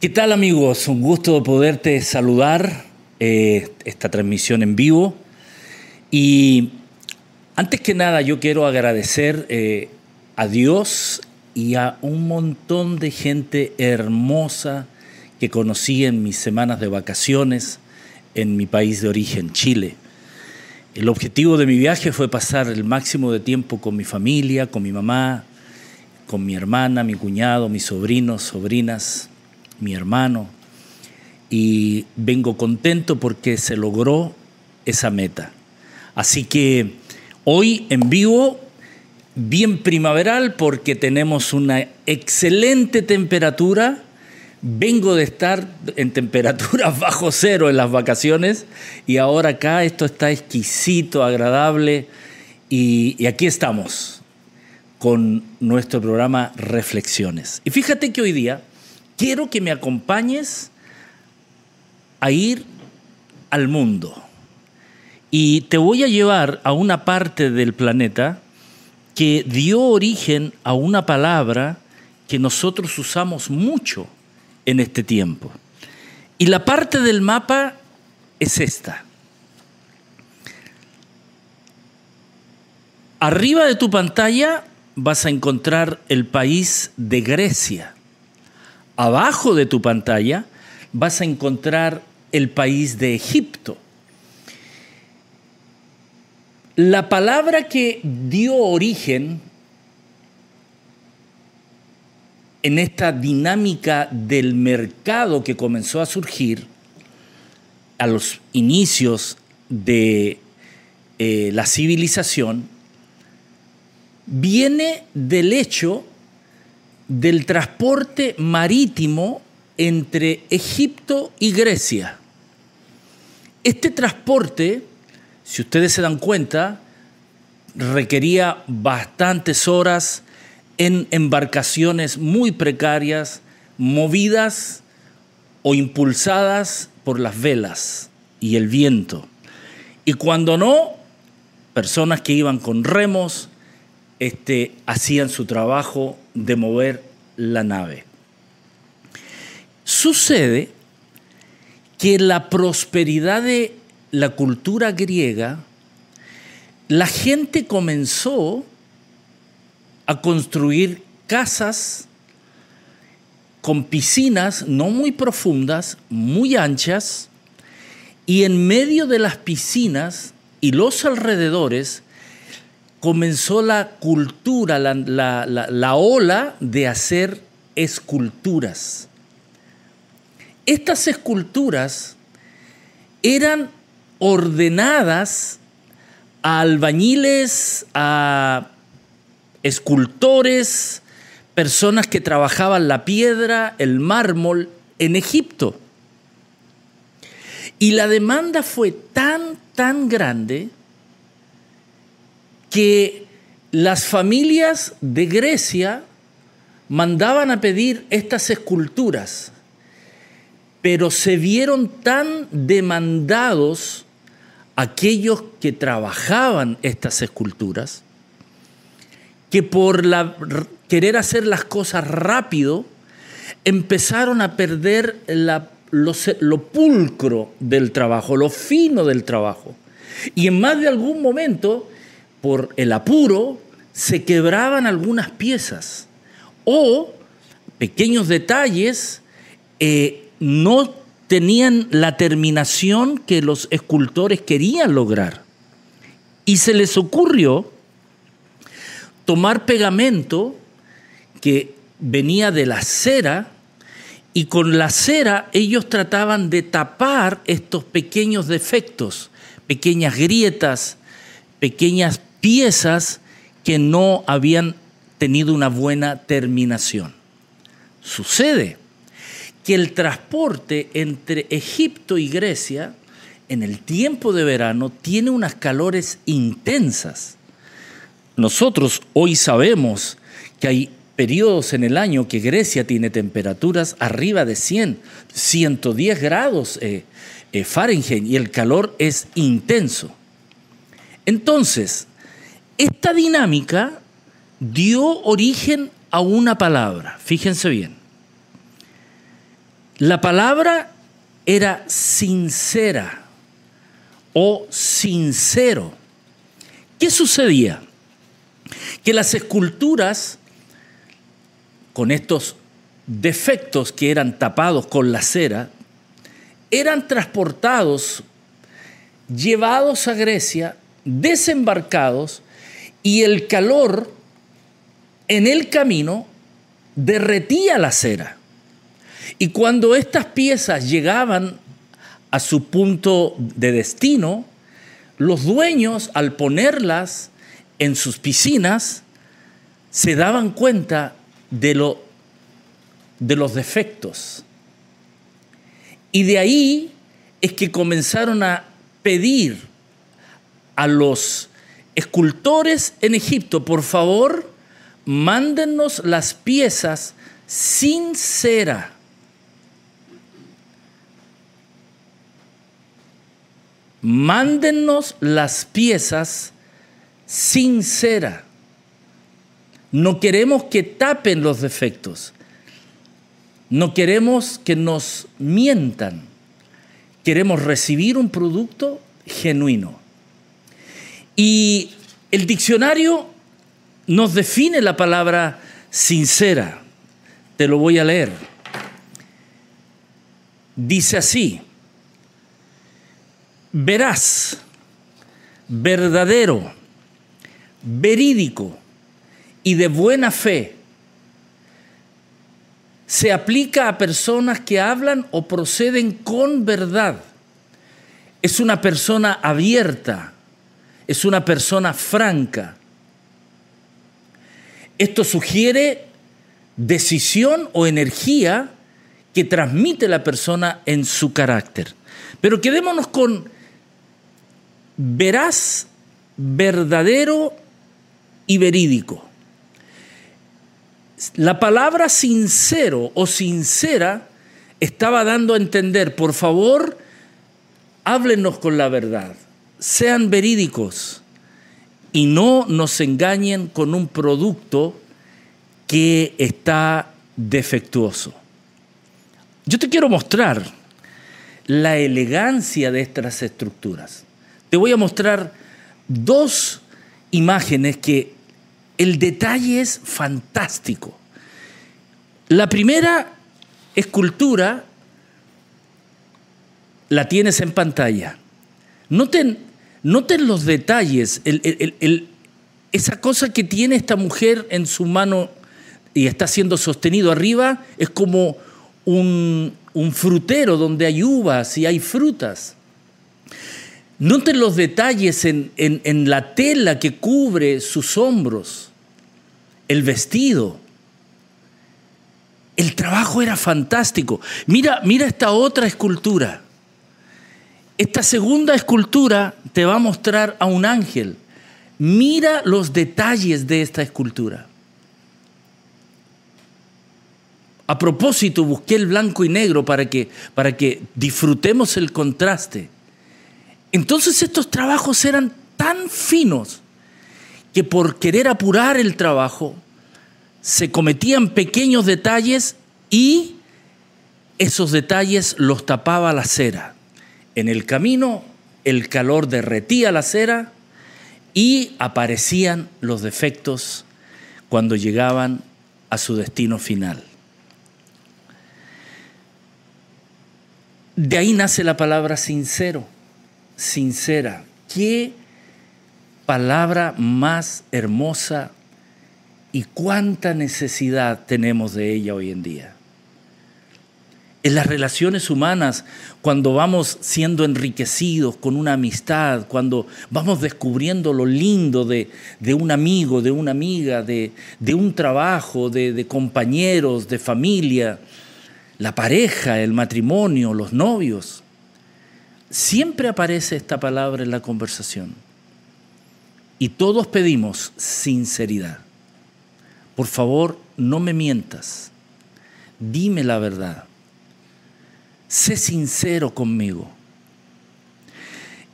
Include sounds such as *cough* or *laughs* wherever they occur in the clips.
¿Qué tal amigos? Un gusto poderte saludar eh, esta transmisión en vivo. Y antes que nada yo quiero agradecer eh, a Dios y a un montón de gente hermosa que conocí en mis semanas de vacaciones en mi país de origen, Chile. El objetivo de mi viaje fue pasar el máximo de tiempo con mi familia, con mi mamá, con mi hermana, mi cuñado, mis sobrinos, sobrinas, mi hermano, y vengo contento porque se logró esa meta. Así que hoy en vivo, bien primaveral porque tenemos una excelente temperatura. Vengo de estar en temperaturas *laughs* bajo cero en las vacaciones y ahora acá esto está exquisito, agradable y, y aquí estamos con nuestro programa Reflexiones. Y fíjate que hoy día quiero que me acompañes a ir al mundo. Y te voy a llevar a una parte del planeta que dio origen a una palabra que nosotros usamos mucho en este tiempo. Y la parte del mapa es esta. Arriba de tu pantalla vas a encontrar el país de Grecia abajo de tu pantalla vas a encontrar el país de Egipto. La palabra que dio origen en esta dinámica del mercado que comenzó a surgir a los inicios de eh, la civilización, viene del hecho del transporte marítimo entre Egipto y Grecia. Este transporte, si ustedes se dan cuenta, requería bastantes horas en embarcaciones muy precarias, movidas o impulsadas por las velas y el viento. Y cuando no, personas que iban con remos, este, hacían su trabajo de mover la nave. Sucede que la prosperidad de la cultura griega, la gente comenzó a construir casas con piscinas no muy profundas, muy anchas, y en medio de las piscinas y los alrededores comenzó la cultura, la, ola de hacer esculturas. Estas esculturas eran ordenadas a albañiles, a escultores, personas que trabajaban la piedra, el mármol en Egipto. Y la demanda fue tan, tan grande que las familias de Grecia mandaban a pedir estas esculturas, pero se vieron tan demandados aquellos que trabajaban estas esculturas, que por querer hacer las cosas rápido, empezaron a perder lo pulcro del trabajo, lo fino del trabajo. Y en más de algún momento por el apuro, se quebraban algunas piezas o pequeños detalles eh, no tenían la terminación que los escultores querían lograr. Y se les ocurrió tomar pegamento que venía de la cera y con la cera ellos trataban de tapar estos pequeños defectos, pequeñas grietas, pequeñas piezas que no habían tenido una buena terminación. Sucede que el transporte entre Egipto y Grecia en el tiempo de verano tiene unas calores intensas. Nosotros hoy sabemos que hay periodos en el año que Grecia tiene temperaturas arriba de 100, 110 grados eh, eh, Fahrenheit y el calor es intenso. Entonces, esta dinámica dio origen a una palabra, fíjense bien. La palabra era sincera o sincero. ¿Qué sucedía? Que las esculturas, con estos defectos que eran tapados con la cera, eran transportados, llevados a Grecia, desembarcados, y el calor en el camino derretía la cera. Y cuando estas piezas llegaban a su punto de destino, los dueños al ponerlas en sus piscinas se daban cuenta de, lo, de los defectos. Y de ahí es que comenzaron a pedir a los escultores en Egipto, por favor, mándennos las piezas sin cera mándennos las piezas sin cera. No queremos que tapen los defectos. No queremos que nos mientan. Queremos recibir un producto genuino. Y el diccionario nos define la palabra sincera. Te lo voy a leer. Dice así, veraz, verdadero, verídico y de buena fe se aplica a personas que hablan o proceden con verdad. Es una persona abierta, es una persona franca. Esto sugiere decisión o energía que transmite la persona en su carácter. Pero quedémonos con veraz, verdadero y verídico. La palabra sincero o sincera estaba dando a entender, por favor, háblenos con la verdad, sean verídicos y no nos engañen con un producto que está defectuoso. Yo te quiero mostrar la elegancia de estas estructuras. Te voy a mostrar dos imágenes que el detalle es fantástico. La primera escultura la tienes en pantalla. Noten, noten los detalles, esa cosa que tiene esta mujer en su mano y está siendo sostenido arriba es como un, frutero donde hay uvas y hay frutas. Noten los detalles en, la tela que cubre sus hombros, el vestido. El trabajo era fantástico. Mira, mira esta otra escultura. Esta segunda escultura te va a mostrar a un ángel. Mira los detalles de esta escultura. A propósito, busqué el blanco y negro para que, para que disfrutemos el contraste. Entonces estos trabajos eran tan finos que por querer apurar el trabajo se cometían pequeños detalles y esos detalles los tapaba la cera. En el camino el calor derretía la cera y aparecían los defectos cuando llegaban a su destino final. De ahí nace la palabra sincero sincera. Qué palabra más hermosa y cuánta necesidad tenemos de ella hoy en día. En las relaciones humanas, cuando vamos siendo enriquecidos con una amistad, cuando vamos descubriendo lo lindo de, un amigo, de una amiga, de, un trabajo, de compañeros, de familia, la pareja, el matrimonio, los novios, siempre aparece esta palabra en la conversación. Y todos pedimos sinceridad. Por favor, no me mientas. Dime la verdad. Sé sincero conmigo.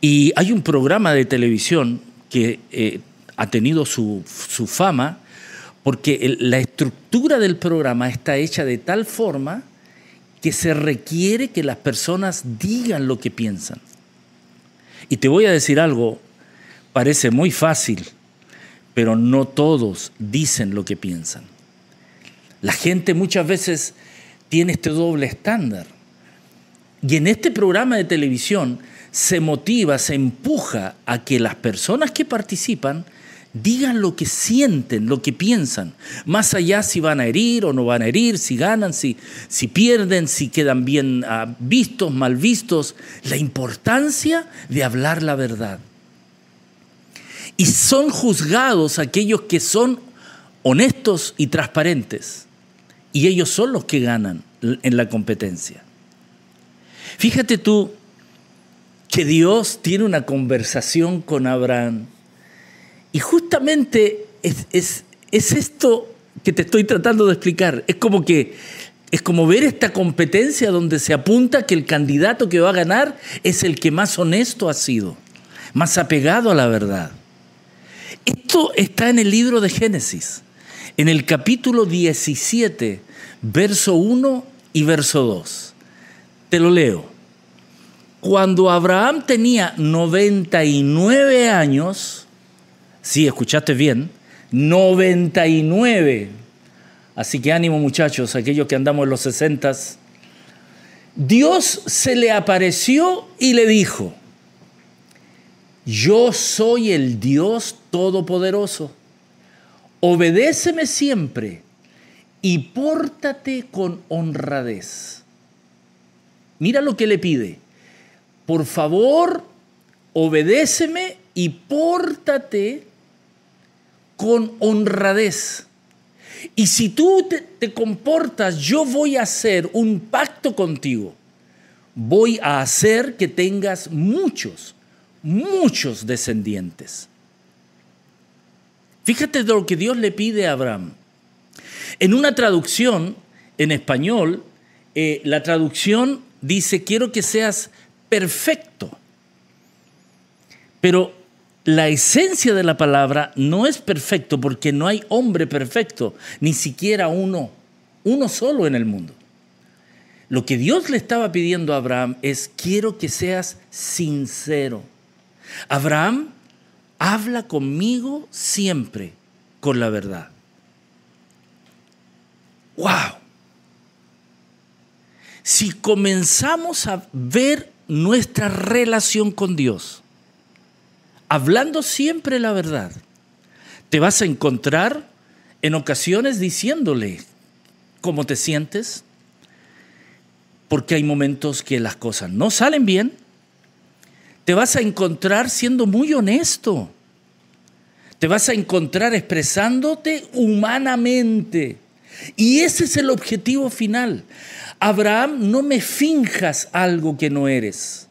Y hay un programa de televisión que eh, ha tenido su, su fama porque la estructura del programa está hecha de tal forma que se requiere que las personas digan lo que piensan. Y te voy a decir algo, parece muy fácil, pero no todos dicen lo que piensan. La gente muchas veces tiene este doble estándar. Y en este programa de televisión se motiva, se empuja a que las personas que participan digan lo que sienten, lo que piensan, más allá si van a herir o no van a herir, si ganan, si, si pierden, si quedan bien ah, vistos, mal vistos, la importancia de hablar la verdad. Y son juzgados aquellos que son honestos y transparentes, y ellos son los que ganan en la competencia. Fíjate tú que Dios tiene una conversación con Abraham y justamente es, esto que te estoy tratando de explicar. Es como que es como ver esta competencia donde se apunta que el candidato que va a ganar es el que más honesto ha sido, más apegado a la verdad. Esto está en el libro de Génesis, en el capítulo 17, verso 1 y verso 2. Te lo leo. Cuando Abraham tenía 99 años, Sí, escuchaste bien. 99. Así que ánimo muchachos, aquellos que andamos en los 60. Dios se le apareció y le dijo, yo soy el Dios Todopoderoso. Obedéceme siempre y pórtate con honradez. Mira lo que le pide. Por favor, obedéceme y pórtate con honradez. Y si tú te, comportas, yo voy a hacer un pacto contigo. Voy a hacer que tengas muchos, muchos descendientes. Fíjate de lo que Dios le pide a Abraham. En una traducción en español, eh, la traducción dice, quiero que seas perfecto. Pero la esencia de la palabra no es perfecto porque no hay hombre perfecto, ni siquiera uno, uno solo en el mundo. Lo que Dios le estaba pidiendo a Abraham es, quiero que seas sincero. Abraham, habla conmigo siempre con la verdad. ¡Wow! Si comenzamos a ver nuestra relación con Dios, hablando siempre la verdad, te vas a encontrar en ocasiones diciéndole cómo te sientes, porque hay momentos que las cosas no salen bien. Te vas a encontrar siendo muy honesto. Te vas a encontrar expresándote humanamente. Y ese es el objetivo final. Abraham, no me finjas algo que no eres.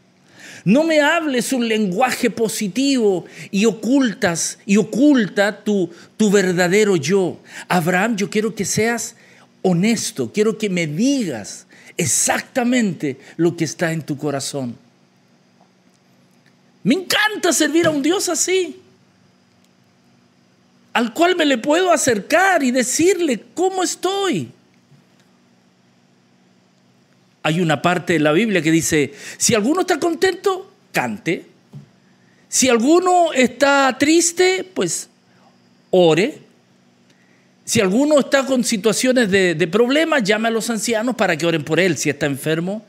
No me hables un lenguaje positivo y ocultas y oculta tu, tu verdadero yo. Abraham, yo quiero que seas honesto, quiero que me digas exactamente lo que está en tu corazón. Me encanta servir a un Dios así, al cual me le puedo acercar y decirle cómo estoy hay una parte de la Biblia que dice, si alguno está contento, cante. Si alguno está triste, pues ore. Si alguno está con situaciones de, problemas, llame a los ancianos para que oren por él si está enfermo.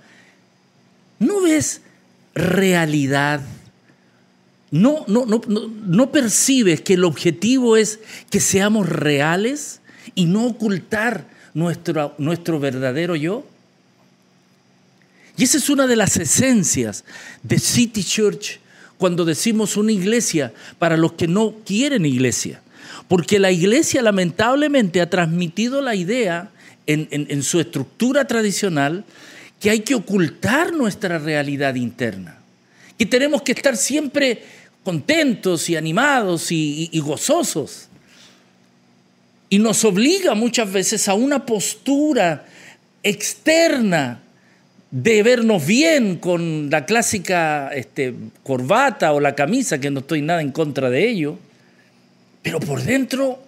¿No ves realidad? No, no, no, no, percibes que el objetivo es que seamos reales y no ocultar nuestro, nuestro verdadero yo. Y esa es una de las esencias de City Church cuando decimos una iglesia para los que no quieren iglesia. Porque la iglesia lamentablemente ha transmitido la idea en, su estructura tradicional que hay que ocultar nuestra realidad interna. Que tenemos que estar siempre contentos y animados y, y gozosos. Y nos obliga muchas veces a una postura externa de vernos bien con la clásica este, corbata o la camisa, que no estoy nada en contra de ello, pero por dentro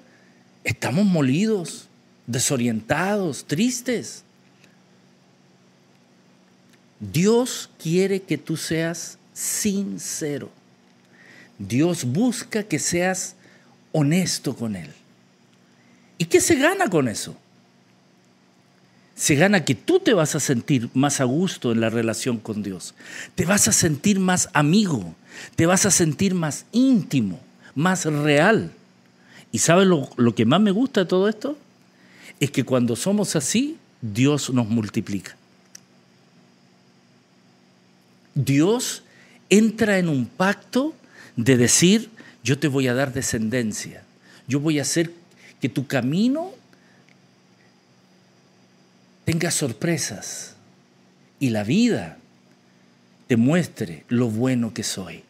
estamos molidos, desorientados, tristes. Dios quiere que tú seas sincero. Dios busca que seas honesto con Él. ¿Y qué se gana con eso? Se gana que tú te vas a sentir más a gusto en la relación con Dios. Te vas a sentir más amigo. Te vas a sentir más íntimo, más real. ¿Y sabes lo, lo que más me gusta de todo esto? Es que cuando somos así, Dios nos multiplica. Dios entra en un pacto de decir, yo te voy a dar descendencia, yo voy a hacer que tu camino tenga sorpresas y la vida te muestre lo bueno que soy.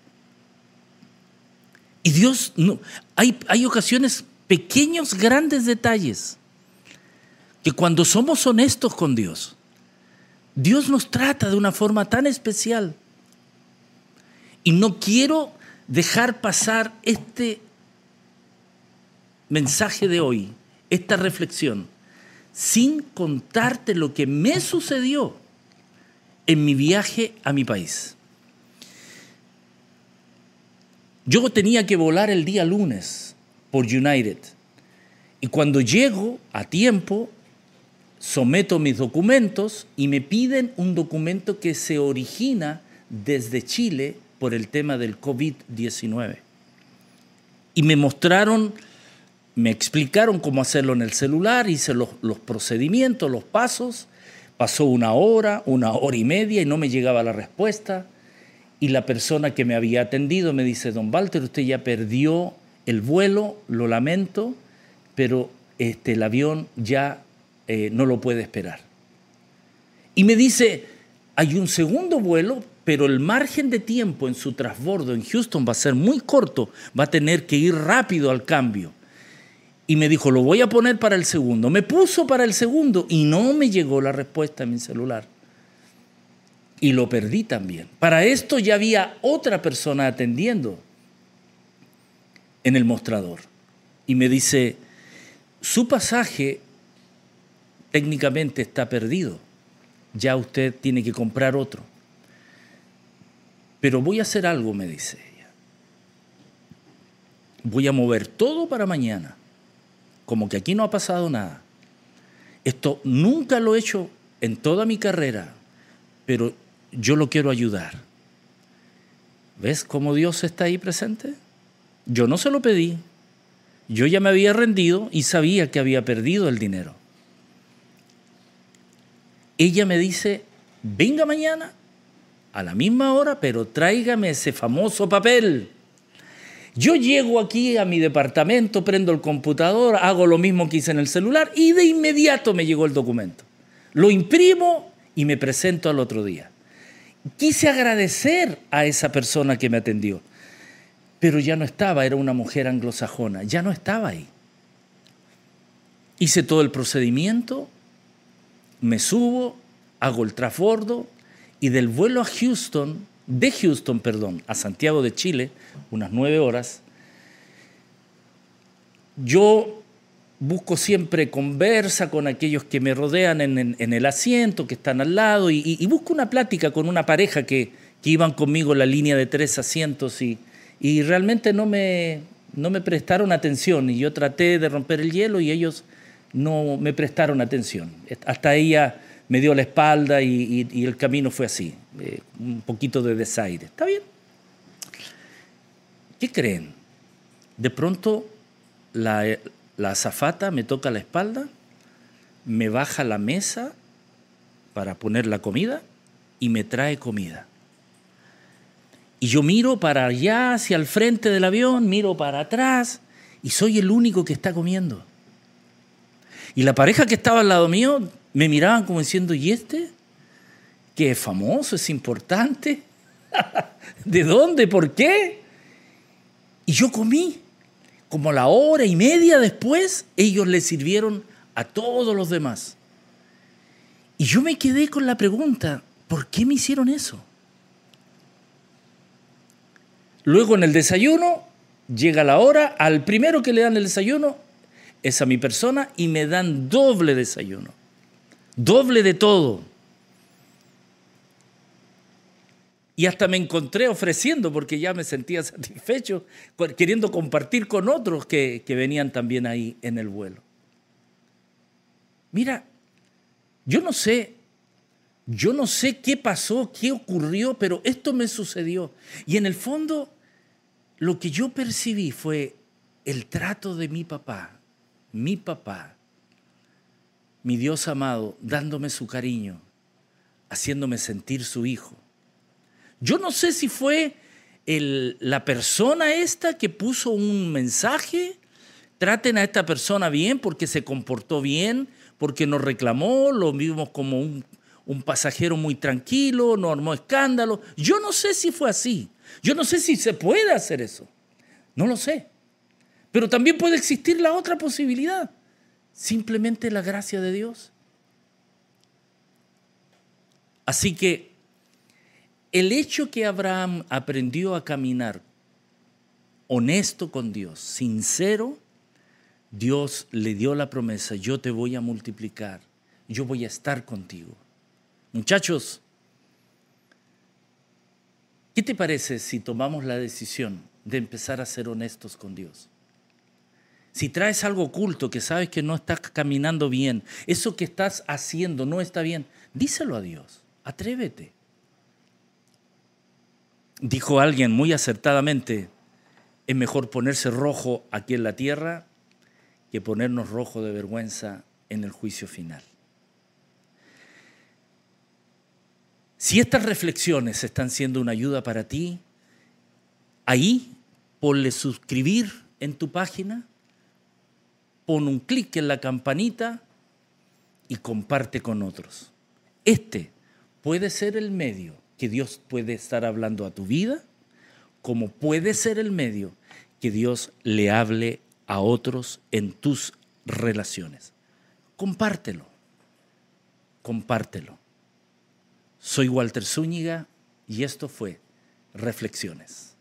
Y Dios, no, hay, hay ocasiones, pequeños, grandes detalles, que cuando somos honestos con Dios, Dios nos trata de una forma tan especial. Y no quiero dejar pasar este mensaje de hoy, esta reflexión, sin contarte lo que me sucedió en mi viaje a mi país. Yo tenía que volar el día lunes por United y cuando llego a tiempo someto mis documentos y me piden un documento que se origina desde Chile por el tema del COVID-19. Y me mostraron, me explicaron cómo hacerlo en el celular, hice los, los procedimientos, los pasos, pasó una hora, una hora y media y no me llegaba la respuesta. Y la persona que me había atendido me dice, don Walter, usted ya perdió el vuelo, lo lamento, pero este, el avión ya eh, no lo puede esperar. Y me dice, hay un segundo vuelo, pero el margen de tiempo en su transbordo en Houston va a ser muy corto, va a tener que ir rápido al cambio. Y me dijo, lo voy a poner para el segundo. Me puso para el segundo y no me llegó la respuesta en mi celular. Y lo perdí también. Para esto ya había otra persona atendiendo en el mostrador. Y me dice, su pasaje técnicamente está perdido. Ya usted tiene que comprar otro. Pero voy a hacer algo, me dice ella. Voy a mover todo para mañana. Como que aquí no ha pasado nada. Esto nunca lo he hecho en toda mi carrera, pero yo lo quiero ayudar. ¿Ves cómo Dios está ahí presente? Yo no se lo pedí. Yo ya me había rendido y sabía que había perdido el dinero ella me dice, venga mañana a la misma hora, pero tráigame ese famoso papel. Yo llego aquí a mi departamento, prendo el computador, hago lo mismo que hice en el celular y de inmediato me llegó el documento. Lo imprimo y me presento al otro día. Quise agradecer a esa persona que me atendió, pero ya no estaba, era una mujer anglosajona, ya no estaba ahí. Hice todo el procedimiento, me subo, hago el transbordo y del vuelo a Houston, de Houston, perdón, a Santiago de Chile, unas nueve horas, yo busco siempre conversa con aquellos que me rodean en, el asiento, que están al lado, y, busco una plática con una pareja que, que, iban conmigo en la línea de tres asientos y, y realmente no me, no me prestaron atención y yo traté de romper el hielo y ellos no me prestaron atención. Hasta ella me dio la espalda y, el camino fue así, eh, un poquito de desaire. ¿Está bien? ¿Qué creen? De pronto la, la azafata me toca la espalda, me baja la mesa para poner la comida y me trae comida. Y yo miro para allá, hacia el frente del avión, miro para atrás y soy el único que está comiendo. Y la pareja que estaba al lado mío me miraban como diciendo, ¿y este? Que es famoso, es importante. *laughs* ¿De dónde? ¿Por qué? Y yo comí. Como la hora y media después, ellos le sirvieron a todos los demás. Y yo me quedé con la pregunta, ¿por qué me hicieron eso? Luego en el desayuno, llega la hora, al primero que le dan el desayuno, es a mi persona y me dan doble desayuno, doble de todo. Y hasta me encontré ofreciendo porque ya me sentía satisfecho, queriendo compartir con otros que, que venían también ahí en el vuelo. Mira, yo no sé, yo no sé qué pasó, qué ocurrió, pero esto me sucedió. Y en el fondo, lo que yo percibí fue el trato de mi papá, mi papá, mi Dios amado, dándome su cariño, haciéndome sentir su hijo. Yo no sé si fue la persona esta que puso un mensaje, traten a esta persona bien porque se comportó bien, porque nos reclamó, lo vimos como un, un pasajero muy tranquilo, no armó escándalo. Yo no sé si fue así. Yo no sé si se puede hacer eso. No lo sé. Pero también puede existir la otra posibilidad. Simplemente la gracia de Dios. Así que el hecho que Abraham aprendió a caminar honesto con Dios, sincero, Dios le dio la promesa, yo te voy a multiplicar, yo voy a estar contigo. Muchachos, ¿qué te parece si tomamos la decisión de empezar a ser honestos con Dios? Si traes algo oculto que sabes que no estás caminando bien, eso que estás haciendo no está bien, díselo a Dios, atrévete. Dijo alguien muy acertadamente, es mejor ponerse rojo aquí en la tierra que ponernos rojo de vergüenza en el juicio final. Si estas reflexiones están siendo una ayuda para ti, ahí ponle suscribir en tu página, pon un clic en la campanita y comparte con otros. Este puede ser el medio que Dios puede estar hablando a tu vida, como puede ser el medio que Dios le hable a otros en tus relaciones. Compártelo, compártelo. Soy Walter Zúñiga y esto fue Reflexiones.